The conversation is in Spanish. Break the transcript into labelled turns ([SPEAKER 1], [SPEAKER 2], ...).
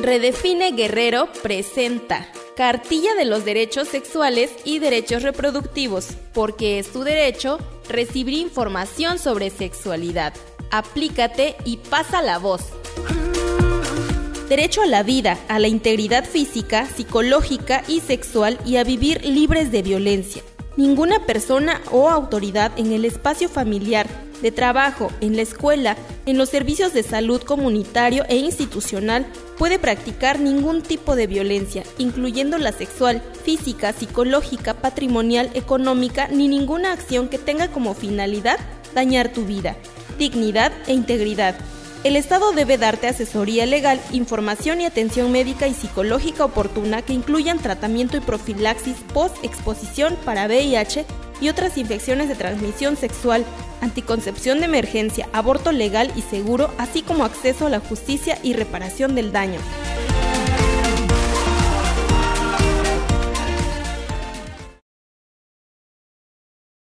[SPEAKER 1] Redefine Guerrero presenta Cartilla de los Derechos Sexuales y Derechos Reproductivos, porque es tu derecho recibir información sobre sexualidad. Aplícate y pasa la voz. Derecho a la vida, a la integridad física, psicológica y sexual y a vivir libres de violencia. Ninguna persona o autoridad en el espacio familiar, de trabajo, en la escuela, en los servicios de salud comunitario e institucional puede practicar ningún tipo de violencia, incluyendo la sexual, física, psicológica, patrimonial, económica, ni ninguna acción que tenga como finalidad dañar tu vida, dignidad e integridad. El Estado debe darte asesoría legal, información y atención médica y psicológica oportuna que incluyan tratamiento y profilaxis post-exposición para VIH y otras infecciones de transmisión sexual, anticoncepción de emergencia, aborto legal y seguro, así como acceso a la justicia y reparación del daño.